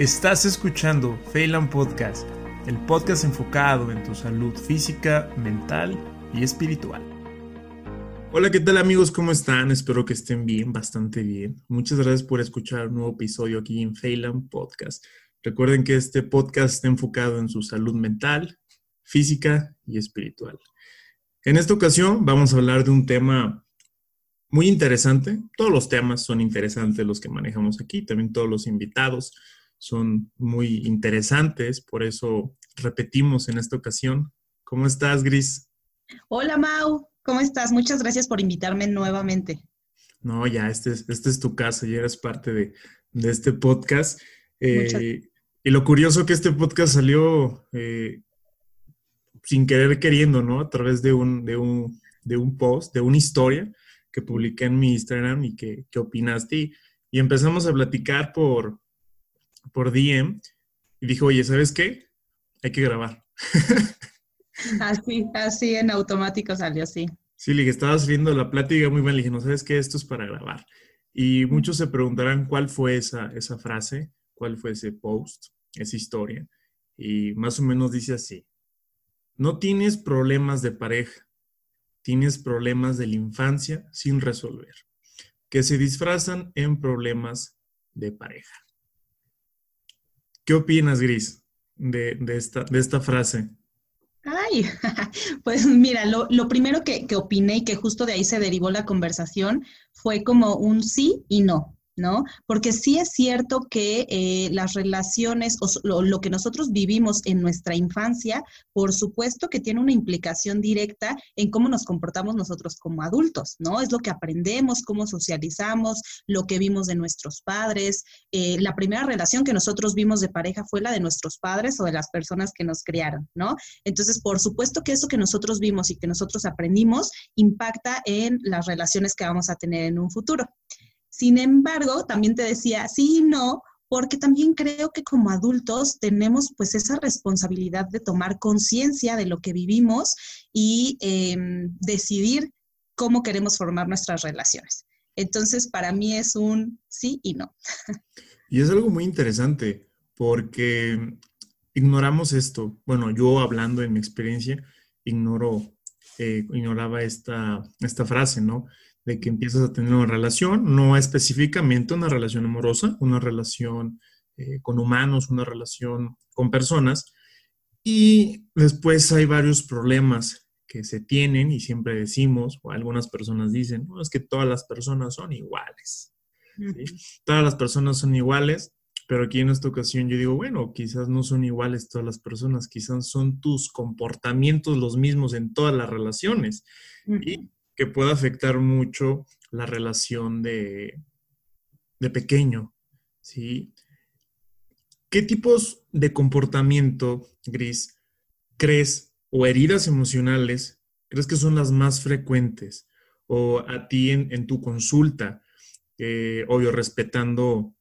Estás escuchando Phelan Podcast, el podcast enfocado en tu salud física, mental y espiritual. Hola, ¿qué tal amigos? ¿Cómo están? Espero que estén bien, bastante bien. Muchas gracias por escuchar un nuevo episodio aquí en Phelan Podcast. Recuerden que este podcast está enfocado en su salud mental, física y espiritual. En esta ocasión vamos a hablar de un tema muy interesante. Todos los temas son interesantes los que manejamos aquí, también todos los invitados son muy interesantes, por eso repetimos en esta ocasión. ¿Cómo estás, Gris? Hola, Mau. ¿Cómo estás? Muchas gracias por invitarme nuevamente. No, ya, este es, este es tu casa, ya eres parte de, este podcast. Eh, y lo curioso que este podcast salió eh, sin querer queriendo, ¿no? A través de un, de un, de un post, de una historia que publiqué en mi Instagram y que, que opinaste. Y, y, empezamos a platicar por, por DM y dijo, oye, ¿sabes qué? Hay que grabar. así, así en automático salió así. Sí, le dije, estaba saliendo la plática muy bien. Le dije, no sabes qué, esto es para grabar. Y muchos se preguntarán cuál fue esa, esa frase, cuál fue ese post, esa historia. Y más o menos dice así, no tienes problemas de pareja, tienes problemas de la infancia sin resolver, que se disfrazan en problemas de pareja. ¿Qué opinas, Gris, de, esta, de esta frase? Ay, pues mira, lo, primero que, que opiné y que justo de ahí se derivó la conversación fue como un sí y no. ¿No? Porque sí es cierto que eh, las relaciones o lo, que nosotros vivimos en nuestra infancia, por supuesto que tiene una implicación directa en cómo nos comportamos nosotros como adultos, ¿no? Es lo que aprendemos, cómo socializamos, lo que vimos de nuestros padres. Eh, la primera relación que nosotros vimos de pareja fue la de nuestros padres o de las personas que nos criaron, ¿no? Entonces, por supuesto que eso que nosotros vimos y que nosotros aprendimos impacta en las relaciones que vamos a tener en un futuro. Sin embargo, también te decía, sí y no, porque también creo que como adultos tenemos pues esa responsabilidad de tomar conciencia de lo que vivimos y em, decidir cómo queremos formar nuestras relaciones. Entonces, para mí es un sí y no. Y es algo muy interesante porque ignoramos esto. Bueno, yo hablando en mi experiencia, ignoro, eh, ignoraba esta, esta frase, ¿no? De que empiezas a tener una relación, no específicamente una relación amorosa, una relación eh, con humanos, una relación con personas. Y después hay varios problemas que se tienen y siempre decimos, o algunas personas dicen, no, es que todas las personas son iguales. Todas las personas son iguales, pero aquí en esta ocasión yo digo, bueno, quizás no son iguales todas las personas, quizás son tus comportamientos los mismos en todas las relaciones. Y que puede afectar mucho la relación de, de pequeño, ¿sí? ¿Qué tipos de comportamiento, Gris, crees o heridas emocionales crees que son las más frecuentes? O a ti en, tu consulta, eh, obvio, respetando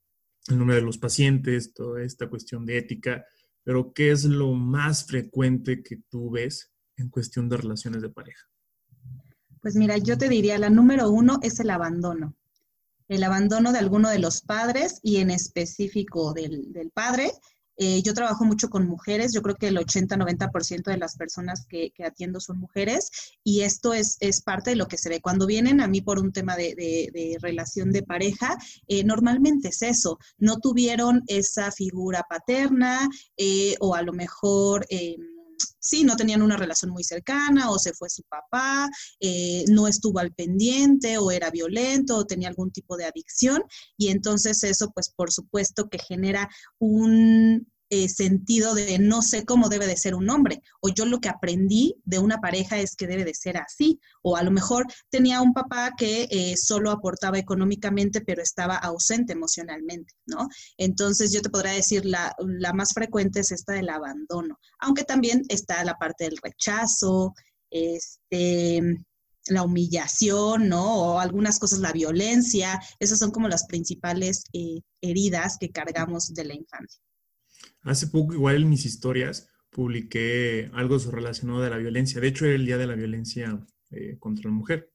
el número de los pacientes, toda esta cuestión de ética, pero ¿qué es lo más frecuente que tú ves en cuestión de relaciones de pareja? Pues mira, yo te diría, la número uno es el abandono. El abandono de alguno de los padres y en específico del, padre. Eh, yo trabajo mucho con mujeres, yo creo que el 80-90% de las personas que, atiendo son mujeres y esto es, parte de lo que se ve. Cuando vienen a mí por un tema de, relación de pareja, eh, normalmente es eso, no tuvieron esa figura paterna eh, o a lo mejor em, sí, no tenían una relación muy cercana o se fue su papá, eh, no estuvo al pendiente o era violento o tenía algún tipo de adicción y entonces eso pues por supuesto que genera un, eh, sentido de no sé cómo debe de ser un hombre, o yo lo que aprendí de una pareja es que debe de ser así, o a lo mejor tenía un papá que eh, solo aportaba económicamente, pero estaba ausente emocionalmente, ¿no? Entonces yo te podría decir, la, la más frecuente es esta del abandono, aunque también está la parte del rechazo, este, la humillación, ¿no? O algunas cosas, la violencia, esas son como las principales eh, heridas que cargamos de la infancia. Hace poco, igual en mis historias, publiqué algo relacionado de la violencia. De hecho, era el día de la violencia eh, contra la mujer.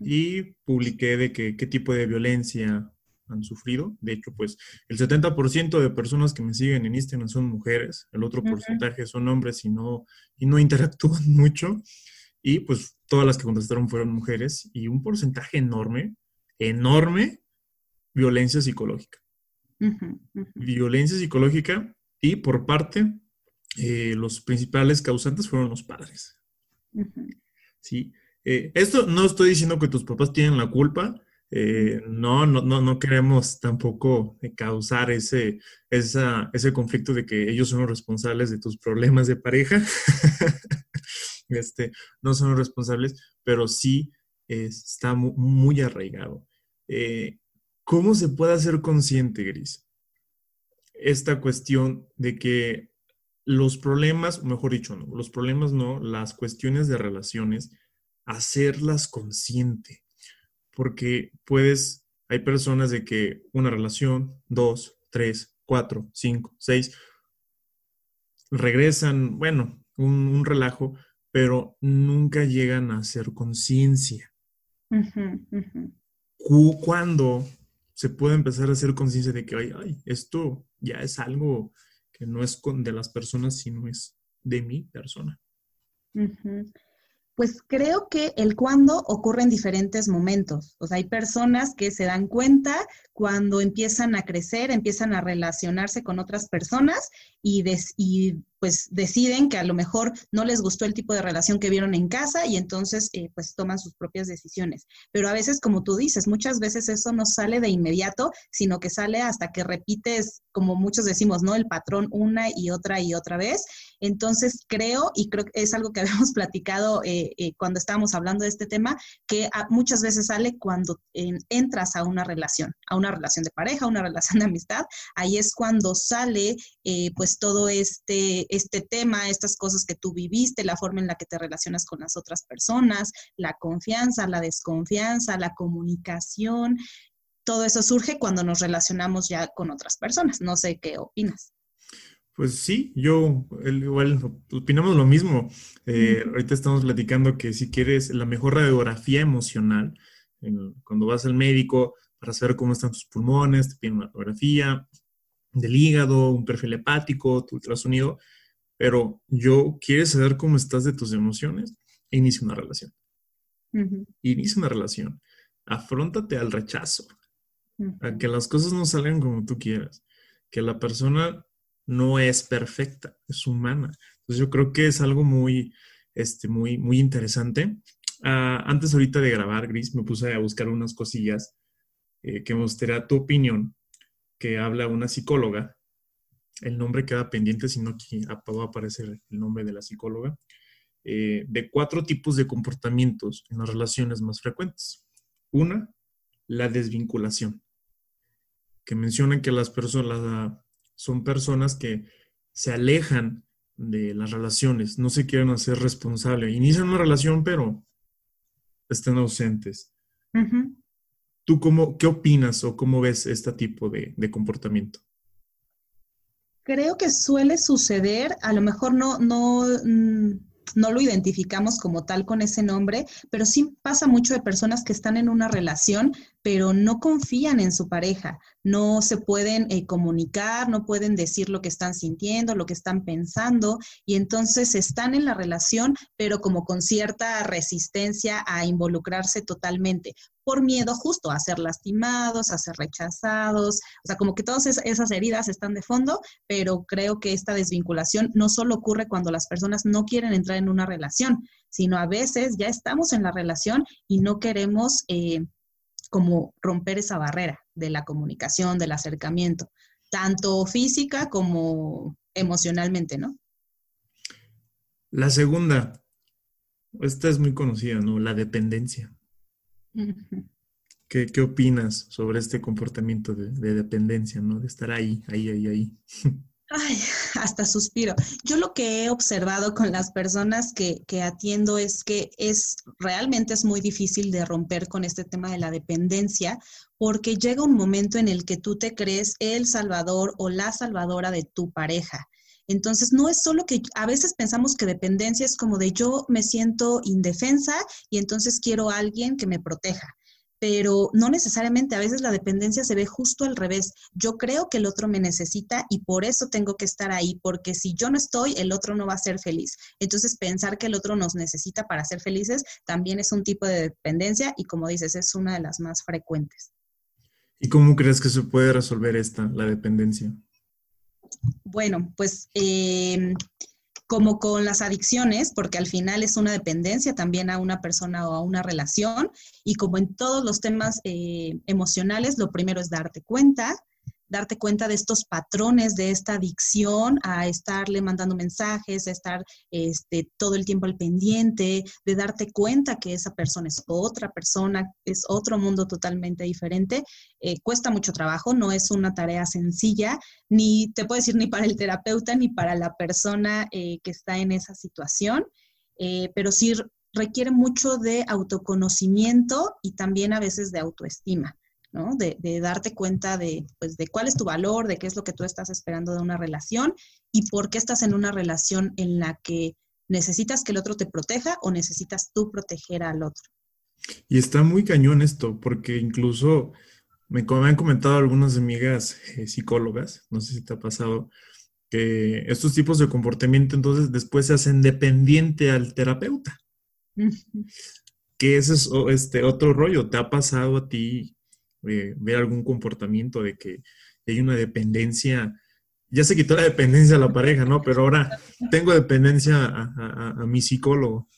Y publiqué de que, qué tipo de violencia han sufrido. De hecho, pues el 70% de personas que me siguen en Instagram son mujeres, el otro porcentaje son hombres y no, y no interactúan mucho. Y pues todas las que contestaron fueron mujeres y un porcentaje enorme, enorme, violencia psicológica. Violencia psicológica y por parte, eh, los principales causantes fueron los padres. Sí. Eh, esto no estoy diciendo que tus papás tienen la culpa. Eh, no, no, no, no queremos tampoco causar ese, ese conflicto de que ellos son los responsables de tus problemas de pareja. este, no son los responsables, pero sí está muy, arraigado. ¿Cómo se puede hacer consciente, Gris? Esta cuestión de que los problemas, mejor dicho, no, los problemas no, las cuestiones de relaciones, hacerlas consciente. Porque puedes, hay personas de que una relación, dos, tres, cuatro, cinco, seis, regresan, bueno, un, relajo, pero nunca llegan a hacer conciencia. Cuando se puede empezar a hacer conciencia de que, ay, esto ya es algo que no es de las personas, sino es de mi persona. Pues creo que el cuándo ocurre en diferentes momentos. O sea, hay personas que se dan cuenta cuando empiezan a crecer, empiezan a relacionarse con otras personas y, y pues deciden que a lo mejor no les gustó el tipo de relación que vieron en casa y entonces eh, pues toman sus propias decisiones. Pero a veces, como tú dices, muchas veces eso no sale de inmediato, sino que sale hasta que repites, como muchos decimos, ¿no? El patrón una y otra y otra vez. Entonces creo, y creo que es algo que habíamos platicado eh, eh, cuando estábamos hablando de este tema, que muchas veces sale cuando entras a una relación, a una relación de pareja, a una relación de amistad. Ahí es cuando sale pues todo este este tema, estas cosas que tú viviste, la forma en la que te relacionas con las otras personas, la confianza, la desconfianza, la comunicación. Todo eso surge cuando nos relacionamos ya con otras personas. No sé qué opinas. Pues sí, yo igual opinamos lo mismo. Eh, ahorita estamos platicando que si quieres la mejor radiografía emocional, cuando vas al médico para saber cómo están tus pulmones, te piden una radiografía del hígado, un perfil hepático, tu ultrasonido, pero yo quiero saber cómo estás de tus emociones, inicia una relación. Inicia una relación. Afróntate al rechazo, a que las cosas no salgan como tú quieras, que la persona no es perfecta, es humana. Entonces yo creo que es algo muy, este, muy, muy interesante. Ah, antes ahorita de grabar, Gris, me puse a buscar unas cosillas eh, que me gustaría tu opinión, que habla una psicóloga el nombre queda pendiente, sino aquí va a aparecer el nombre de la psicóloga, eh, de cuatro tipos de comportamientos en las relaciones más frecuentes. Una, la desvinculación, que menciona que las personas son personas que se alejan de las relaciones, no se quieren hacer responsables, inician una relación, pero están ausentes. ¿Tú cómo, qué opinas o cómo ves este tipo de comportamiento? Creo que suele suceder, a lo mejor no, no, mm, no lo identificamos como tal con ese nombre, pero sí pasa mucho de personas que están en una relación, pero no confían en su pareja, no se pueden eh, comunicar, no pueden decir lo que están sintiendo, lo que están pensando, y entonces están en la relación, pero como con cierta resistencia a involucrarse totalmente por miedo justo a ser lastimados, a ser rechazados, o sea, como que todas esas heridas están de fondo, pero creo que esta desvinculación no solo ocurre cuando las personas no quieren entrar en una relación, sino a veces ya estamos en la relación y no queremos eh, como romper esa barrera de la comunicación, del acercamiento, tanto física como emocionalmente, ¿no? La segunda, esta es muy conocida, ¿no? La dependencia. ¿Qué, opinas sobre este comportamiento de, dependencia, ¿no? De estar ahí, ahí, ahí, ahí. Ay, hasta suspiro. Yo lo que he observado con las personas que, que, atiendo es que es realmente es muy difícil de romper con este tema de la dependencia, porque llega un momento en el que tú te crees el salvador o la salvadora de tu pareja. Entonces, no es solo que a veces pensamos que dependencia es como de yo me siento indefensa y entonces quiero a alguien que me proteja. Pero no necesariamente, a veces la dependencia se ve justo al revés. Yo creo que el otro me necesita y por eso tengo que estar ahí, porque si yo no estoy, el otro no va a ser feliz. Entonces, pensar que el otro nos necesita para ser felices también es un tipo de dependencia y como dices, es una de las más frecuentes. ¿Y cómo crees que se puede resolver esta, la dependencia? Bueno, pues... Eh, como con las adicciones, porque al final es una dependencia también a una persona o a una relación, y como en todos los temas eh, emocionales, lo primero es darte cuenta, darte cuenta de estos patrones, de esta adicción a estarle mandando mensajes, a estar este, todo el tiempo al pendiente, de darte cuenta que esa persona es otra persona, es otro mundo totalmente diferente. Eh, cuesta mucho trabajo, no es una tarea sencilla, ni te puedo decir ni para el terapeuta ni para la persona eh, que está en esa situación, eh, pero sí requiere mucho de autoconocimiento y también a veces de autoestima. ¿No? De, darte cuenta de, pues, de cuál es tu valor, de qué es lo que tú estás esperando de una relación y por qué estás en una relación en la que necesitas que el otro te proteja o necesitas tú proteger al otro. Y está muy cañón esto, porque incluso me, me han comentado algunas amigas eh, psicólogas, no sé si te ha pasado, que estos tipos de comportamiento entonces después se hacen dependiente al terapeuta. que ese es este otro rollo. ¿Te ha pasado a ti eh, ver algún comportamiento de que hay una dependencia. Ya se quitó la dependencia a la pareja, ¿no? Pero ahora tengo dependencia a, mi psicólogo.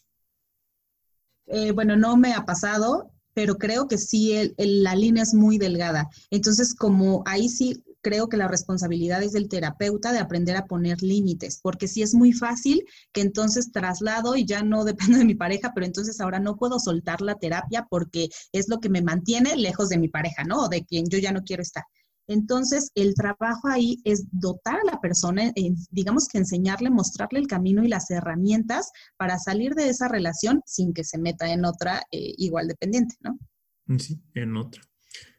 Eh, bueno, no me ha pasado, pero creo que sí, la línea es muy delgada. Entonces, como ahí sí creo que la responsabilidad es del terapeuta de aprender a poner límites, porque si es muy fácil que entonces traslado y ya no dependo de mi pareja, pero entonces ahora no puedo soltar la terapia porque es lo que me mantiene lejos de mi pareja, ¿no? O de quien yo ya no quiero estar. Entonces, el trabajo ahí es dotar a la persona, digamos que enseñarle, mostrarle el camino y las herramientas para salir de esa relación sin que se meta en otra eh, igual dependiente, ¿no? Sí, en otra.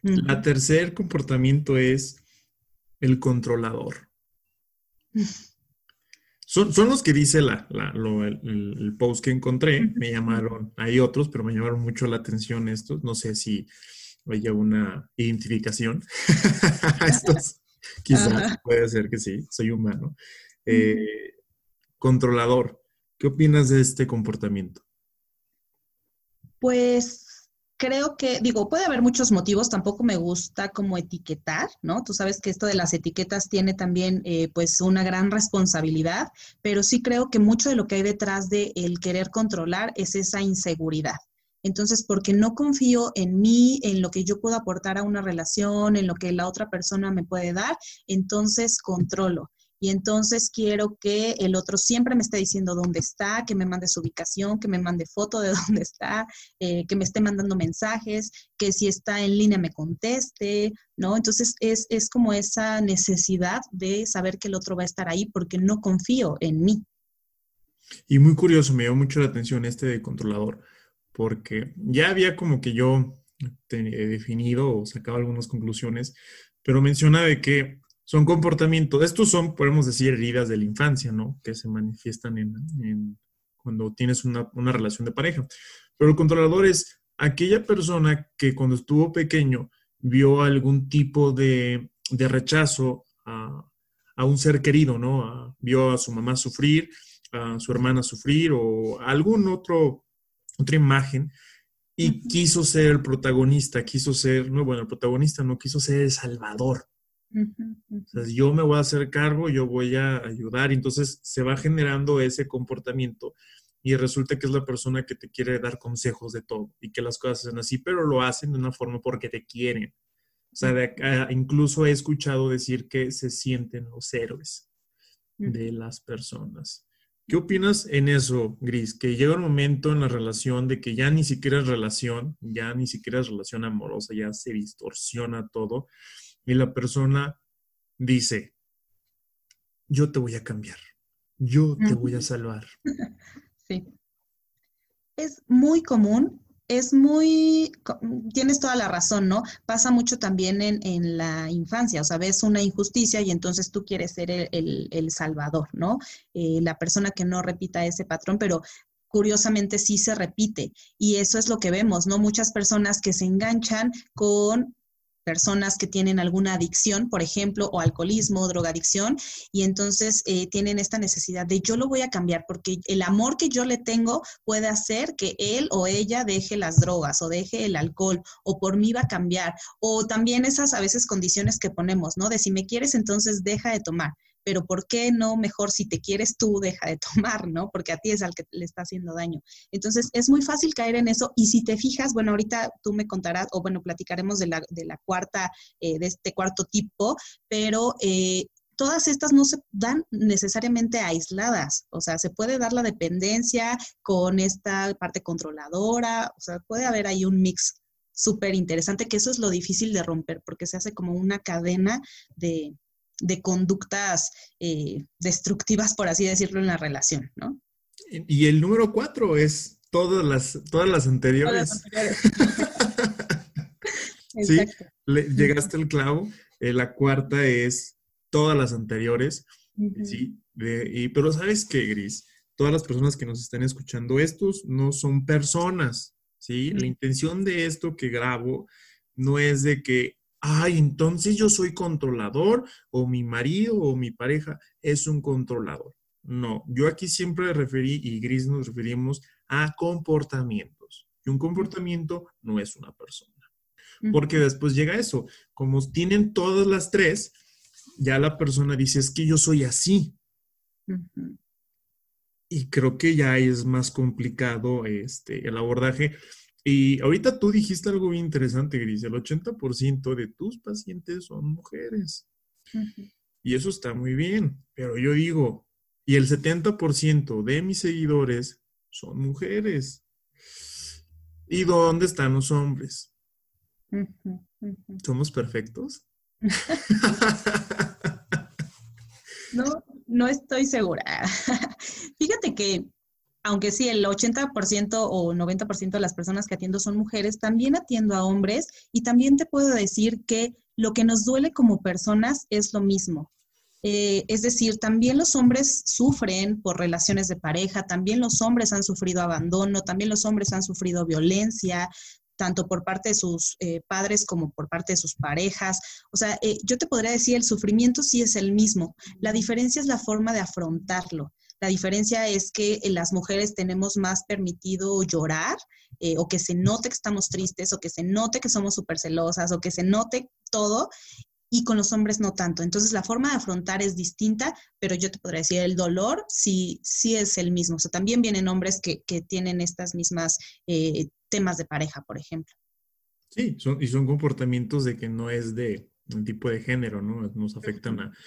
La tercer comportamiento es el controlador. Son, son los que dice la, el, post que encontré, me llamaron, hay otros, pero me llamaron mucho la atención estos, no sé si haya una identificación estos, quizás puede ser que sí, soy humano. Eh, controlador, ¿qué opinas de este comportamiento? Pues creo que, digo, puede haber muchos motivos, tampoco me gusta como etiquetar, ¿no? Tú sabes que esto de las etiquetas tiene también eh, pues una gran responsabilidad, pero sí creo que mucho de lo que hay detrás de el querer controlar es esa inseguridad. Entonces, porque no confío en mí, en lo que yo puedo aportar a una relación, en lo que la otra persona me puede dar, entonces controlo y entonces quiero que el otro siempre me esté diciendo dónde está, que me mande su ubicación, que me mande foto de dónde está, eh, que me esté mandando mensajes, que si está en línea me conteste, ¿no? Entonces es, es como esa necesidad de saber que el otro va a estar ahí porque no confío en mí. Y muy curioso, me dio mucho la atención este controlador, porque ya había como que yo definido o sacado algunas conclusiones, pero menciona de que son comportamientos, estos son, podemos decir, heridas de la infancia, ¿no? Que se manifiestan en, cuando tienes una, relación de pareja. Pero el controlador es aquella persona que cuando estuvo pequeño vio algún tipo de, rechazo a, un ser querido, ¿no? vio a su mamá sufrir, a su hermana sufrir o algún otro, otra imagen y quiso ser el protagonista, quiso ser, no, bueno, el protagonista no quiso ser el salvador, yo me voy a hacer cargo, yo voy a ayudar, entonces se va generando ese comportamiento y resulta que es la persona que te quiere dar consejos de todo y que las cosas hacen así, pero lo hacen de una forma porque te quieren. O sea, incluso he escuchado decir que se sienten los héroes de las personas. ¿Qué opinas en eso, Gris? Que llega un momento en la relación de que ya ni siquiera es relación, ya ni siquiera es relación amorosa, ya se distorsiona todo y la persona dice, yo te voy a cambiar, yo te voy a salvar. Sí. Es muy común, es muy, tienes toda la razón, ¿no? Pasa mucho también en, la infancia, o sea, ves una injusticia y entonces tú quieres ser el, salvador, ¿no? Eh, la persona que no repita ese patrón, pero curiosamente sí se repite y eso es lo que vemos, ¿no? Muchas personas que se enganchan con personas que tienen alguna adicción, por ejemplo, o alcoholismo, drogadicción, y entonces eh, tienen esta necesidad de yo lo voy a cambiar porque el amor que yo le tengo puede hacer que él o ella deje las drogas o deje el alcohol o por mí va a cambiar. O también esas a veces condiciones que ponemos, ¿no? De si me quieres, entonces deja de tomar pero ¿por qué no mejor si te quieres tú, deja de tomar, ¿no? Porque a ti es al que le está haciendo daño. Entonces, es muy fácil caer en eso y si te fijas, bueno, ahorita tú me contarás, o bueno, platicaremos de la, de la cuarta, eh, de este cuarto tipo, pero... Eh, todas estas no se dan necesariamente aisladas, o sea, se puede dar la dependencia con esta parte controladora, o sea, puede haber ahí un mix súper interesante, que eso es lo difícil de romper, porque se hace como una cadena de, de conductas eh, destructivas, por así decirlo, en la relación, ¿no? Y el número cuatro es todas las, todas las anteriores. sí, llegaste al clavo. Eh, la cuarta es todas las anteriores. Sí, y, pero ¿sabes qué, Gris? Todas las personas que nos están escuchando, estos no son personas, ¿sí? La intención de esto que grabo no es de que ay, entonces yo soy controlador o mi marido o mi pareja es un controlador. No, yo aquí siempre referí y Gris nos referimos a comportamientos. Y un comportamiento no es una persona. Porque después llega eso, como tienen todas las tres, ya la persona dice, es que yo soy así. Y creo que ya es más complicado este, el abordaje y ahorita tú dijiste algo bien interesante, Gris. El 80% de tus pacientes son mujeres. Y eso está muy bien. Pero yo digo, y el 70% de mis seguidores son mujeres. ¿Y dónde están los hombres? ¿Somos perfectos? no, no estoy segura. Fíjate que aunque sí, el 80% o 90% de las personas que atiendo son mujeres, también atiendo a hombres y también te puedo decir que lo que nos duele como personas es lo mismo. Eh, es decir, también los hombres sufren por relaciones de pareja, también los hombres han sufrido abandono, también los hombres han sufrido violencia, tanto por parte de sus eh, padres como por parte de sus parejas. O sea, eh, yo te podría decir, el sufrimiento sí es el mismo. La diferencia es la forma de afrontarlo. La diferencia es que las mujeres tenemos más permitido llorar eh, o que se note que estamos tristes o que se note que somos súper celosas o que se note todo y con los hombres no tanto. Entonces la forma de afrontar es distinta, pero yo te podría decir, el dolor sí, sí es el mismo. O sea, también vienen hombres que, tienen estas mismas eh, temas de pareja, por ejemplo. Sí, son, y son comportamientos de que no es de un tipo de género, ¿no? Nos afectan a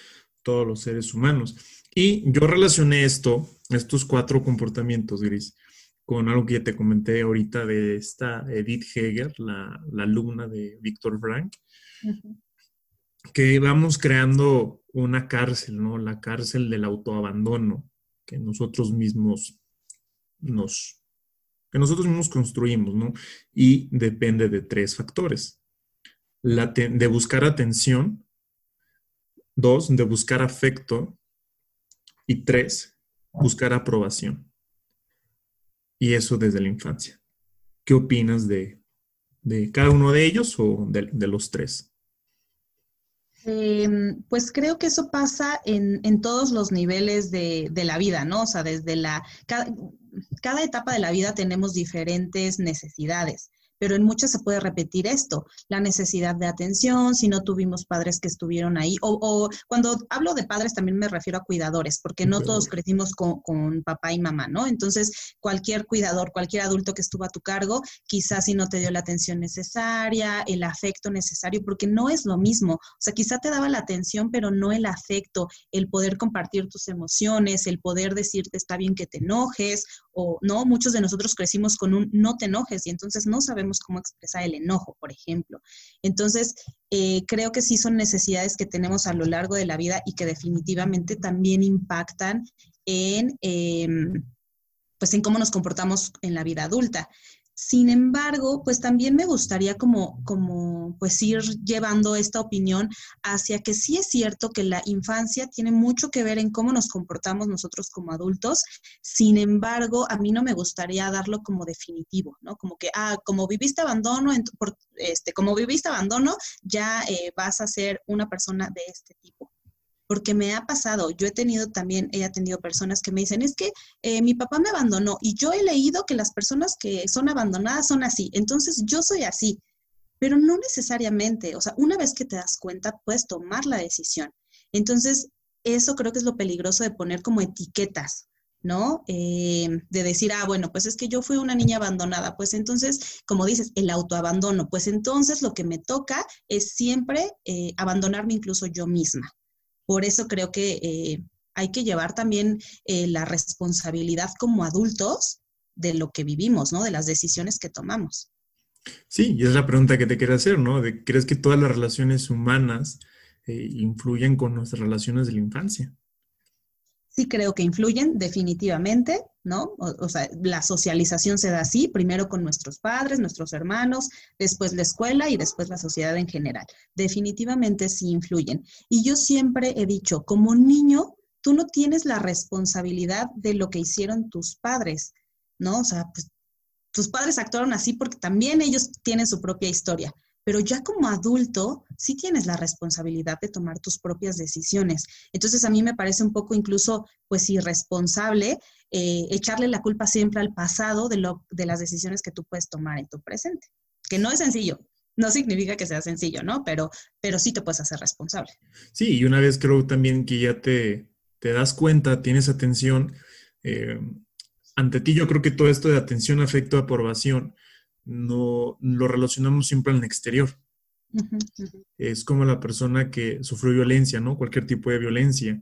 todos los seres humanos. Y yo relacioné esto, estos cuatro comportamientos, Gris, con algo que ya te comenté ahorita de esta Edith Heger, la, alumna de Víctor Frank, que vamos creando una cárcel, ¿no? La cárcel del autoabandono que nosotros mismos nos que nosotros mismos construimos, ¿no? Y depende de tres factores. La de buscar atención, dos, de buscar afecto y tres, buscar aprobación. Y eso desde la infancia. ¿Qué opinas de, cada uno de ellos o de, los tres? Em, pues creo que eso pasa en, todos los niveles de, la vida, ¿no? O sea, desde la... cada etapa de la vida tenemos diferentes necesidades pero en muchas se puede repetir esto, la necesidad de atención, si no tuvimos padres que estuvieron ahí, o, cuando hablo de padres también me refiero a cuidadores, porque no todos crecimos con, papá y mamá, ¿no? Entonces, cualquier cuidador, cualquier adulto que estuvo a tu cargo, quizás si no te dio la atención necesaria, el afecto necesario, porque no es lo mismo, o sea, quizá te daba la atención, pero no el afecto, el poder compartir tus emociones, el poder decirte está bien que te enojes, o no, muchos de nosotros crecimos con un no te enojes y entonces no sabemos cómo expresar el enojo, por ejemplo. Entonces, eh, creo que sí son necesidades que tenemos a lo largo de la vida y que definitivamente también impactan en, em, pues en cómo nos comportamos en la vida adulta. Sin embargo, pues también me gustaría como, como pues ir llevando esta opinión hacia que sí es cierto que la infancia tiene mucho que ver en cómo nos comportamos nosotros como adultos. Sin embargo, a mí no me gustaría darlo como definitivo, ¿no? Como que, ah, como viviste abandono, por, este, como viviste abandono, ya eh, vas a ser una persona de este tipo porque me ha pasado, yo he tenido también, he atendido personas que me dicen, es que eh, mi papá me abandonó y yo he leído que las personas que son abandonadas son así, entonces yo soy así, pero no necesariamente, o sea, una vez que te das cuenta, puedes tomar la decisión. Entonces, eso creo que es lo peligroso de poner como etiquetas, ¿no? Eh, de decir, ah, bueno, pues es que yo fui una niña abandonada, pues entonces, como dices, el autoabandono, pues entonces lo que me toca es siempre eh, abandonarme incluso yo misma. Por eso creo que eh, hay que llevar también eh, la responsabilidad como adultos de lo que vivimos, ¿no? De las decisiones que tomamos. Sí, y es la pregunta que te quiero hacer, ¿no? ¿Crees que todas las relaciones humanas eh, influyen con nuestras relaciones de la infancia? Sí creo que influyen definitivamente, ¿no? O, sea, la socialización se da así, primero con nuestros padres, nuestros hermanos, después la escuela y después la sociedad en general. Definitivamente sí influyen. Y yo siempre he dicho, como niño, tú no tienes la responsabilidad de lo que hicieron tus padres, ¿no? O sea, pues tus padres actuaron así porque también ellos tienen su propia historia pero ya como adulto sí tienes la responsabilidad de tomar tus propias decisiones. Entonces a mí me parece un poco incluso pues irresponsable eh, echarle la culpa siempre al pasado de, lo, de las decisiones que tú puedes tomar en tu presente, que no es sencillo. No significa que sea sencillo, ¿no? Pero, pero sí te puedes hacer responsable. Sí, y una vez creo también que ya te, te das cuenta, tienes atención, eh, ante ti yo creo que todo esto de atención, afecto, aprobación, no lo relacionamos siempre el exterior. Es como la persona que sufrió violencia, ¿no? Cualquier tipo de violencia.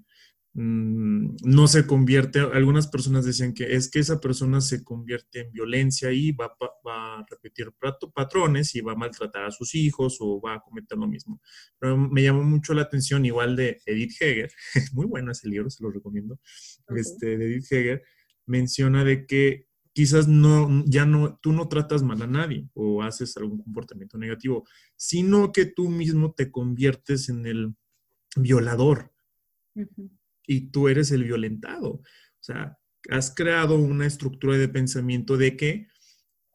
Mm, no se convierte, algunas personas decían que es que esa persona se convierte en violencia y va, va a repetir patrones y va a maltratar a sus hijos o va a cometer lo mismo. Pero me llamó mucho la atención igual de Edith Heger, muy bueno ese libro, se lo recomiendo, este, de Edith Heger, menciona de que quizás no, ya no, tú no tratas mal a nadie o haces algún comportamiento negativo, sino que tú mismo te conviertes en el violador y tú eres el violentado. O sea, has creado una estructura de pensamiento de que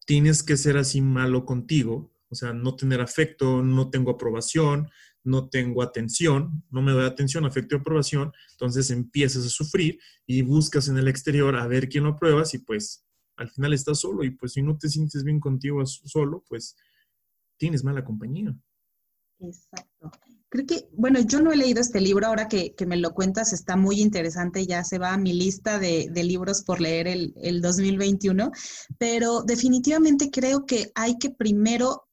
tienes que ser así malo contigo, o sea, no tener afecto, no tengo aprobación, no tengo atención, no me doy atención, afecto y aprobación, entonces empiezas a sufrir y buscas en el exterior a ver quién lo apruebas y pues al final estás solo y pues si no te sientes bien contigo solo, pues tienes mala compañía. Exacto. Creo que, bueno, yo no he leído este libro, ahora que, me lo cuentas está muy interesante, ya se va a mi lista de, libros por leer el, el 2021, pero definitivamente creo que hay que primero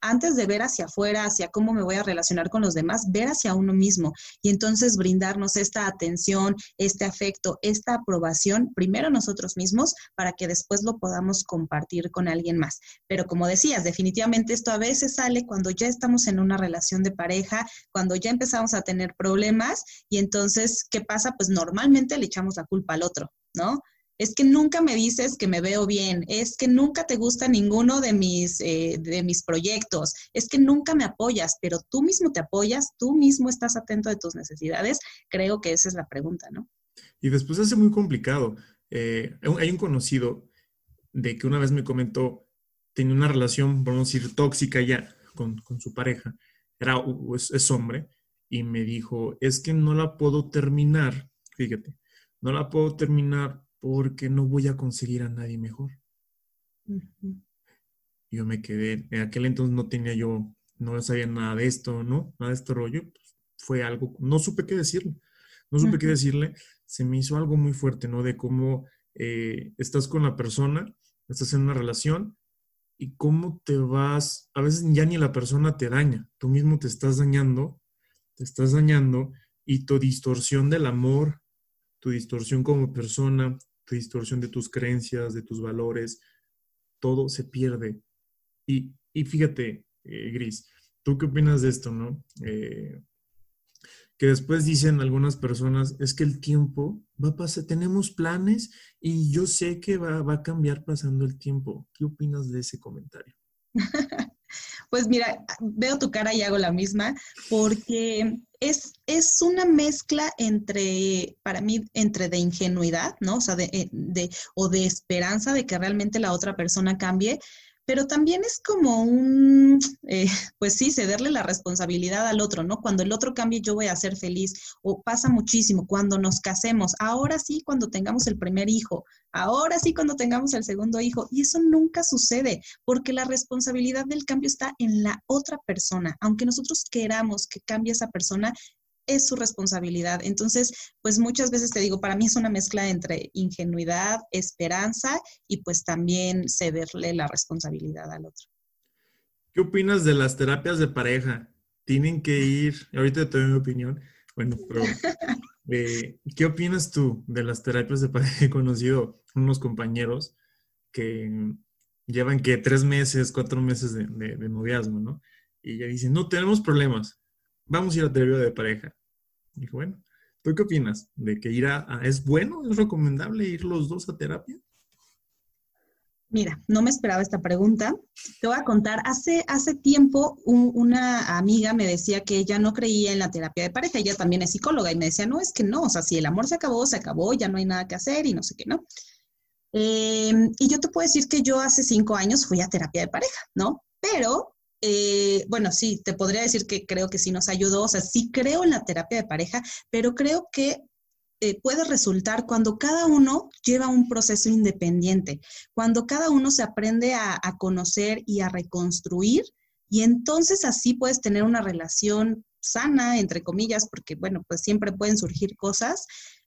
antes de ver hacia afuera, hacia cómo me voy a relacionar con los demás, ver hacia uno mismo y entonces brindarnos esta atención, este afecto, esta aprobación, primero nosotros mismos, para que después lo podamos compartir con alguien más. Pero como decías, definitivamente esto a veces sale cuando ya estamos en una relación de pareja, cuando ya empezamos a tener problemas y entonces, ¿qué pasa? Pues normalmente le echamos la culpa al otro, ¿no? Es que nunca me dices que me veo bien, es que nunca te gusta ninguno de mis, eh, de mis proyectos, es que nunca me apoyas, pero tú mismo te apoyas, tú mismo estás atento de tus necesidades. Creo que esa es la pregunta, ¿no? Y después hace muy complicado. Eh, hay un conocido de que una vez me comentó, tenía una relación, vamos a decir, tóxica ya con, su pareja, era, es, es hombre, y me dijo, es que no la puedo terminar, fíjate, no la puedo terminar porque no voy a conseguir a nadie mejor. Yo me quedé, en aquel entonces no tenía yo, no sabía nada de esto, ¿no? Nada de este rollo. Pues, fue algo, no supe qué decirle, no supe qué decirle. Se me hizo algo muy fuerte, ¿no? De cómo eh, estás con la persona, estás en una relación y cómo te vas, a veces ya ni la persona te daña, tú mismo te estás dañando, te estás dañando y tu distorsión del amor, tu distorsión como persona, distorsión de tus creencias, de tus valores, todo se pierde. Y, fíjate, eh, Gris, ¿tú qué opinas de esto, no? Eh, que después dicen algunas personas, es que el tiempo va a pasar, tenemos planes y yo sé que va, va a cambiar pasando el tiempo. ¿Qué opinas de ese comentario? Pues mira, veo tu cara y hago la misma, porque es, es una mezcla entre, para mí, entre de ingenuidad, ¿no? O sea, de, eh, de, o de esperanza de que realmente la otra persona cambie, pero también es como un, eh, pues sí, cederle la responsabilidad al otro, ¿no? Cuando el otro cambie, yo voy a ser feliz. O pasa muchísimo cuando nos casemos, ahora sí, cuando tengamos el primer hijo, ahora sí, cuando tengamos el segundo hijo. Y eso nunca sucede, porque la responsabilidad del cambio está en la otra persona. Aunque nosotros queramos que cambie esa persona, es su responsabilidad. Entonces, pues muchas veces te digo, para mí es una mezcla entre ingenuidad, esperanza y pues también cederle la responsabilidad al otro. ¿Qué opinas de las terapias de pareja? Tienen que ir, ahorita te doy mi opinión, bueno, pero eh, ¿qué opinas tú de las terapias de pareja? He conocido unos compañeros que llevan que tres meses, cuatro meses de, de noviazgo, ¿no? Y ya dicen, no tenemos problemas, vamos a ir a terapia de pareja. Dijo, bueno, ¿tú qué opinas? ¿De que ir a, es bueno, es recomendable ir los dos a terapia? Mira, no me esperaba esta pregunta. Te voy a contar, hace, hace tiempo una amiga me decía que ella no creía en la terapia de pareja, ella también es psicóloga y me decía, no, es que no, o sea, si el amor se acabó, se acabó, ya no hay nada que hacer y no sé qué, ¿no? Em, y yo te puedo decir que yo hace cinco años fui a terapia de pareja, ¿no? Pero eh, bueno, sí, te podría decir que creo que sí nos ayudó, o sea, sí creo en la terapia de pareja, pero creo que eh, puede resultar cuando cada uno lleva un proceso independiente, cuando cada uno se aprende a, conocer y a reconstruir, y entonces así puedes tener una relación sana, entre comillas, porque bueno, pues siempre pueden surgir cosas,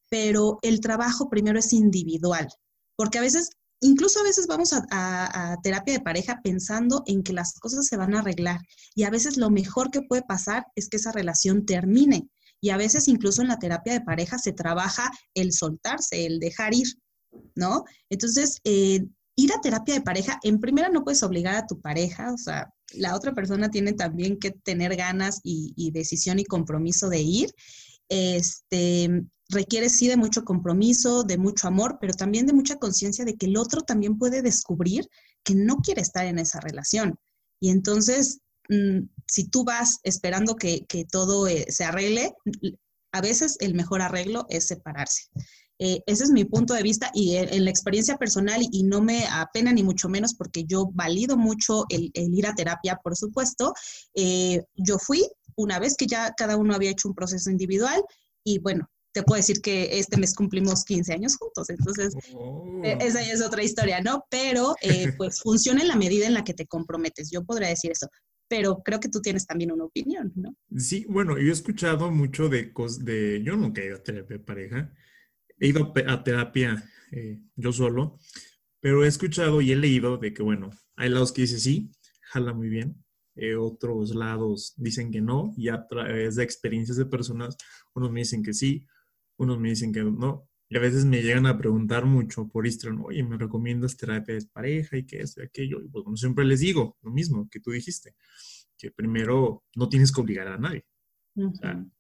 pero el trabajo primero es individual, porque a veces incluso a veces vamos a, terapia de pareja pensando en que las cosas se van a arreglar y a veces lo mejor que puede pasar es que esa relación termine. Y a veces incluso en la terapia de pareja se trabaja el soltarse, el dejar ir, ¿no? Entonces, eh, ir a terapia de pareja, en primera no puedes obligar a tu pareja, o sea, la otra persona tiene también que tener ganas y, y decisión y compromiso de ir. Este, requiere sí de mucho compromiso, de mucho amor, pero también de mucha conciencia de que el otro también puede descubrir que no quiere estar en esa relación. Y entonces, mm, si tú vas esperando que, todo eh, se arregle, a veces el mejor arreglo es separarse. Eh, ese es mi punto de vista y en, la experiencia personal y, no me apena ni mucho menos porque yo valido mucho el, ir a terapia, por supuesto. Eh, yo fui una vez que ya cada uno había hecho un proceso individual y bueno, te puedo decir que este mes cumplimos 15 años juntos, entonces oh. e, esa ya es otra historia, ¿no? Pero eh, pues funciona en la medida en la que te comprometes, yo podría decir eso, pero creo que tú tienes también una opinión, ¿no? Sí, bueno, yo he escuchado mucho de cosas de, yo nunca he ido a terapia de pareja, he ido a terapia eh, yo solo, pero he escuchado y he leído de que, bueno, hay lados que dicen sí, jala muy bien, eh, otros lados dicen que no, y a través de experiencias de personas, unos me dicen que sí, unos me dicen que no. Y a veces me llegan a preguntar mucho por Instagram, oye, ¿me recomiendas terapia de pareja y qué es y aquello? Y pues siempre les digo lo mismo que tú dijiste, que primero no tienes que obligar a nadie.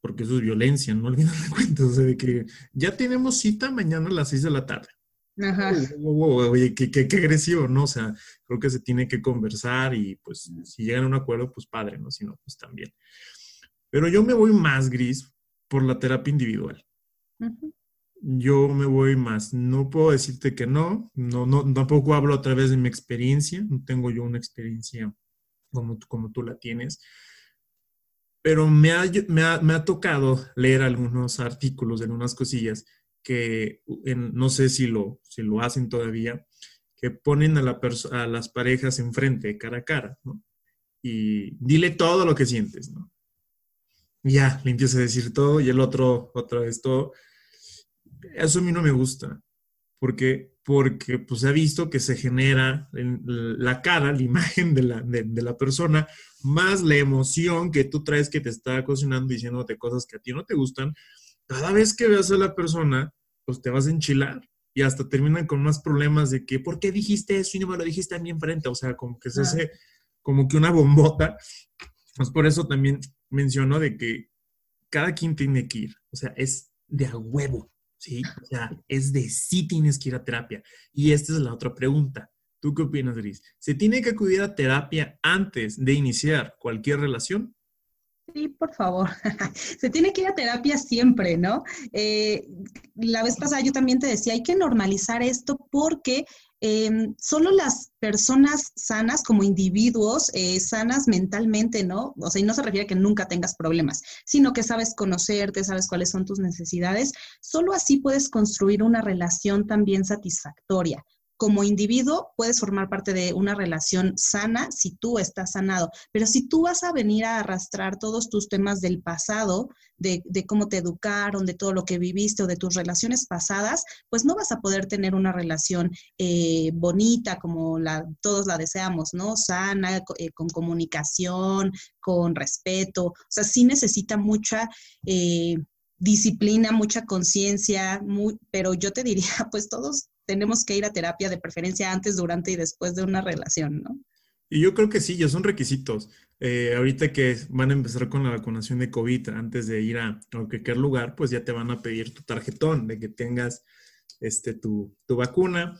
porque eso es violencia, no olvides la cuenta, o sea, de que ya tenemos cita mañana a las 6 de la tarde. Ajá. Oye, qué, qué, qué, agresivo, ¿no? O sea, creo que se tiene que conversar y pues si llegan a un acuerdo, pues padre, ¿no? Si no, pues también. Pero yo me voy más gris por la terapia individual. Yo me voy más. No puedo decirte que no. No, no, tampoco hablo a través de mi experiencia. No tengo yo una experiencia como, como tú la tienes. Pero me ha, me, ha, me ha tocado leer algunos artículos, algunas cosillas que no sé si lo, si lo hacen todavía, que ponen a, la a las parejas enfrente, cara a cara, ¿no? Y dile todo lo que sientes, ¿no? ya, le empieza a decir todo y el otro otra vez todo. Eso a mí no me gusta, porque, porque pues ha visto que se genera en la cara, la imagen de la, de, la persona, más la emoción que tú traes que te está cocinando diciéndote cosas que a ti no te gustan. Cada vez que veas a la persona, pues te vas a enchilar y hasta terminan con más problemas de que, ¿por qué dijiste eso y no me lo dijiste a mí enfrente? O sea, como que se hace como que una bombota. Pues por eso también menciono de que cada quien tiene que ir. O sea, es de a huevo, ¿sí? O sea, es de sí tienes que ir a terapia. Y esta es la otra pregunta. ¿Tú qué opinas, Gris? ¿Se tiene que acudir a terapia antes de iniciar cualquier relación? Sí, por favor. Se tiene que ir a terapia siempre, ¿no? Eh, la vez pasada yo también te decía, hay que normalizar esto porque em, solo las personas sanas como individuos, eh, sanas mentalmente, ¿no? O sea, y no se refiere a que nunca tengas problemas, sino que sabes conocerte, sabes cuáles son tus necesidades. Solo así puedes construir una relación también satisfactoria como individuo puedes formar parte de una relación sana si tú estás sanado, pero si tú vas a venir a arrastrar todos tus temas del pasado, de, cómo te educaron, de todo lo que viviste o de tus relaciones pasadas, pues no vas a poder tener una relación eh, bonita como todos la deseamos, ¿no? Sana, eh, con comunicación, con respeto. O sea, sí necesita mucha... Eh, disciplina, mucha conciencia, pero yo te diría, pues todos tenemos que ir a terapia de preferencia antes, durante y después de una relación, ¿no? Y yo creo que sí, ya son requisitos. Eh, ahorita que van a empezar con la vacunación de COVID, antes de ir a, cualquier lugar, pues ya te van a pedir tu tarjetón de que tengas este, tu, vacuna.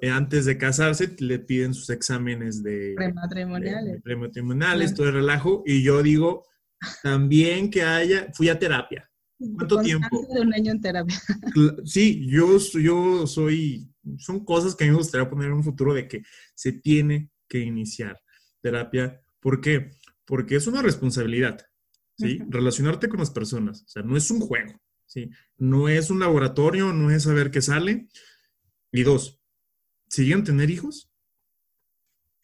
Eh, antes de casarse, le piden sus exámenes de prematrimoniales, prematrimoniales todo el relajo. Y yo digo también que haya, fui a terapia. ¿Cuánto tiempo? De un año en terapia. Sí, yo, yo soy, son cosas que a mí me gustaría poner en un futuro de que se tiene que iniciar terapia. ¿Por qué? Porque es una responsabilidad, ¿sí? Relacionarte con las personas, o sea, no es un juego, ¿sí? No es un laboratorio, no es saber qué sale. Y dos, ¿siguen tener hijos?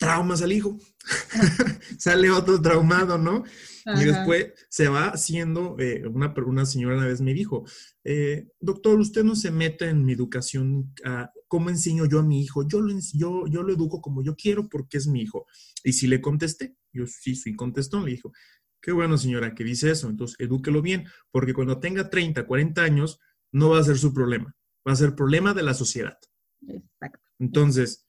Traumas al hijo. sale otro traumado, ¿no? Y después se va haciendo, eh, una, una señora una vez me dijo, eh, doctor, usted no se meta en mi educación, ¿cómo enseño yo a mi hijo? Yo lo, yo, yo lo educo como yo quiero porque es mi hijo. Y si le contesté, yo sí, sí contestó, le dijo, qué bueno señora que dice eso, entonces edúquelo bien, porque cuando tenga 30, 40 años, no va a ser su problema, va a ser problema de la sociedad. Exacto. Entonces,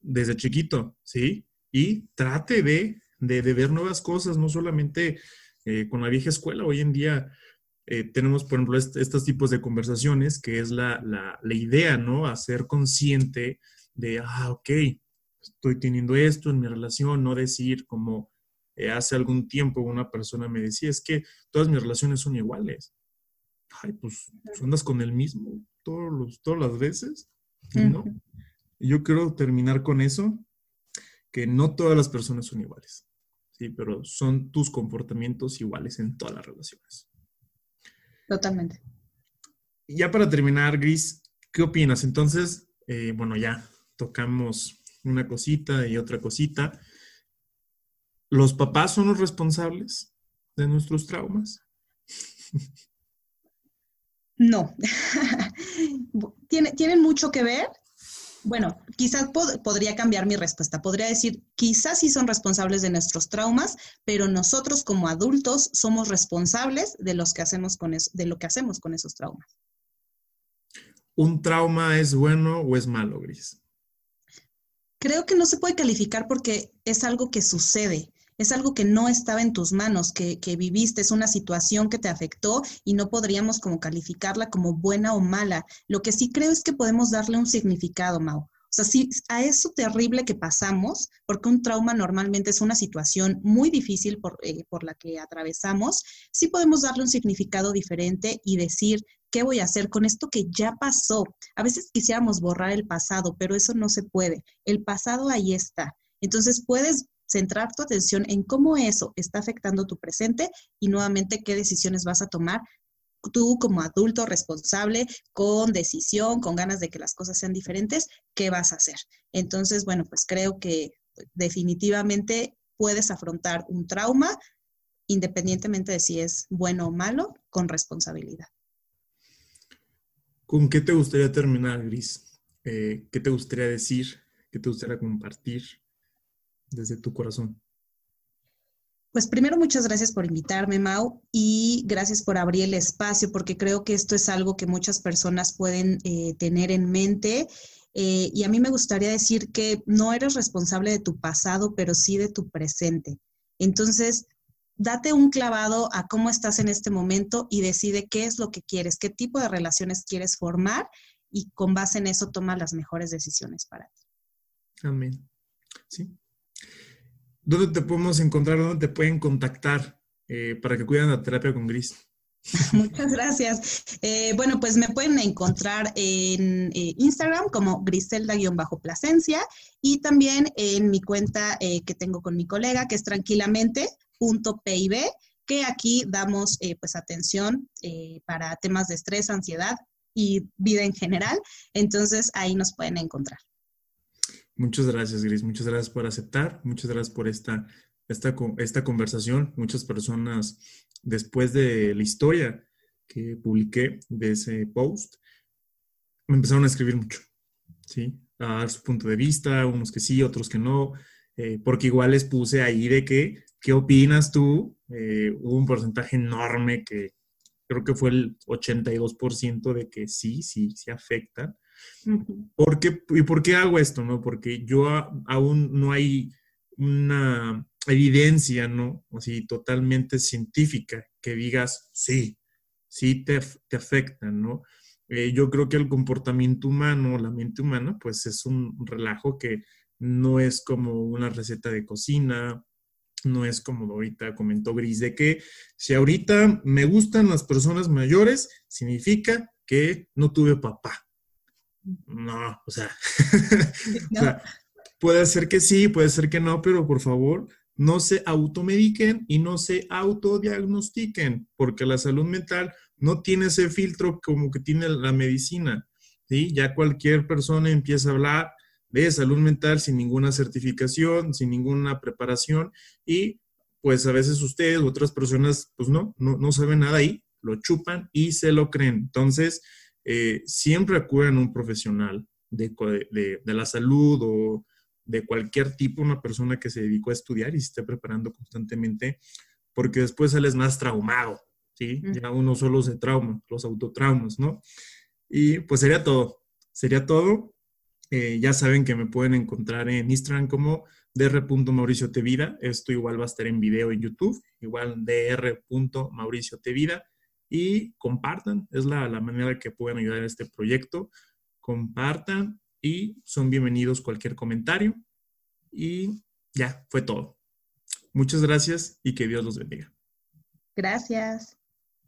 desde chiquito, ¿sí? Y trate de de, ver nuevas cosas, no solamente eh, con la vieja escuela. Hoy en día eh, tenemos, por ejemplo, estos tipos de conversaciones, que es la, idea, ¿no? Hacer consciente de, ah, ok, estoy teniendo esto en mi relación, no decir como eh, hace algún tiempo una persona me decía, es que todas mis relaciones son iguales. Ay, pues andas con el mismo todos los, todas las veces, ¿no? Yo quiero terminar con eso, que no todas las personas son iguales. ¿sí? Pero son tus comportamientos iguales en todas las relaciones. Totalmente. Y ya para terminar, Gris, ¿qué opinas? Entonces, eh, bueno, ya tocamos una cosita y otra cosita. ¿Los papás son los responsables de nuestros traumas? No. tienen mucho que ver bueno, quizás podría cambiar mi respuesta. Podría decir, quizás sí son responsables de nuestros traumas, pero nosotros como adultos somos responsables de, los que hacemos con de lo que hacemos con esos traumas. ¿Un trauma es bueno o es malo, Gris? Creo que no se puede calificar porque es algo que sucede es algo que no estaba en tus manos, que, viviste, es una situación que te afectó y no podríamos como calificarla como buena o mala. Lo que sí creo es que podemos darle un significado, Mau. O sea, sí, a eso terrible que pasamos, porque un trauma normalmente es una situación muy difícil por, eh, por la que atravesamos, sí podemos darle un significado diferente y decir, ¿qué voy a hacer con esto que ya pasó? A veces quisiéramos borrar el pasado, pero eso no se puede. El pasado ahí está. Entonces puedes centrar tu atención en cómo eso está afectando tu presente y nuevamente qué decisiones vas a tomar tú como adulto responsable, con decisión, con ganas de que las cosas sean diferentes, ¿qué vas a hacer? Entonces, bueno, pues creo que definitivamente puedes afrontar un trauma independientemente de si es bueno o malo, con responsabilidad. ¿Con qué te gustaría terminar, Gris? Eh, ¿Qué te gustaría decir? ¿Qué te gustaría compartir? Desde tu corazón? Pues primero muchas gracias por invitarme, Mau, y gracias por abrir el espacio, porque creo que esto es algo que muchas personas pueden eh, tener en mente. Eh, y a mí me gustaría decir que no eres responsable de tu pasado, pero sí de tu presente. Entonces, date un clavado a cómo estás en este momento y decide qué es lo que quieres, qué tipo de relaciones quieres formar y con base en eso toma las mejores decisiones para ti. Amén. Sí. ¿Dónde te podemos encontrar? ¿Dónde te pueden contactar eh, para que cuiden la terapia con Gris? Muchas gracias. Eh, bueno, pues me pueden encontrar en eh, Instagram como griselda-plasencia y también en mi cuenta que tengo con mi colega, que es tranquilamente.pib, que aquí damos pues atención para temas de estrés, ansiedad y vida en general. Entonces ahí nos pueden encontrar. Muchas gracias, Gris. Muchas gracias por aceptar. Muchas gracias por esta, esta, esta conversación. Muchas personas, después de la historia que publiqué de ese post, me empezaron a escribir mucho, ¿sí? A dar su punto de vista, unos que sí, otros que no, eh, porque igual les puse ahí de que, ¿qué opinas tú? Eh, hubo un porcentaje enorme que creo que fue el 82% de que sí, sí, sí afecta. ¿Y por qué hago esto? No? Porque yo aún no hay una evidencia, ¿no? Así totalmente científica que digas, sí, sí te, te afecta, ¿no? Eh, yo creo que el comportamiento humano, la mente humana, pues es un relajo que no es como una receta de cocina, no es como ahorita comentó Gris, de que si ahorita me gustan las personas mayores, significa que no tuve papá. No, o sea, puede ser que sí, puede ser que no, pero por favor, no se automediquen y no se autodiagnostiquen, porque la salud mental no tiene ese filtro como que tiene la medicina. ¿sí? Ya cualquier persona empieza a hablar de salud mental sin ninguna certificación, sin ninguna preparación y pues a veces ustedes u otras personas pues no, no, no saben nada ahí, lo chupan y se lo creen. Entonces, eh, siempre acuden a un profesional de, la salud o de cualquier tipo, una persona que se dedicó a estudiar y se esté preparando constantemente, porque después sales más traumado, ¿sí? Ya uno solo se trauma, los autotraumas, ¿no? Y pues sería todo, sería todo. Eh, ya saben que me pueden encontrar en Instagram como dr.mauriciotevida. Esto igual va a estar en video en YouTube, igual dr.mauriciotevida y compartan, es la, la manera que pueden ayudar a este proyecto. Compartan y son bienvenidos cualquier comentario. Y ya, fue todo. Muchas gracias y que Dios los bendiga. Gracias.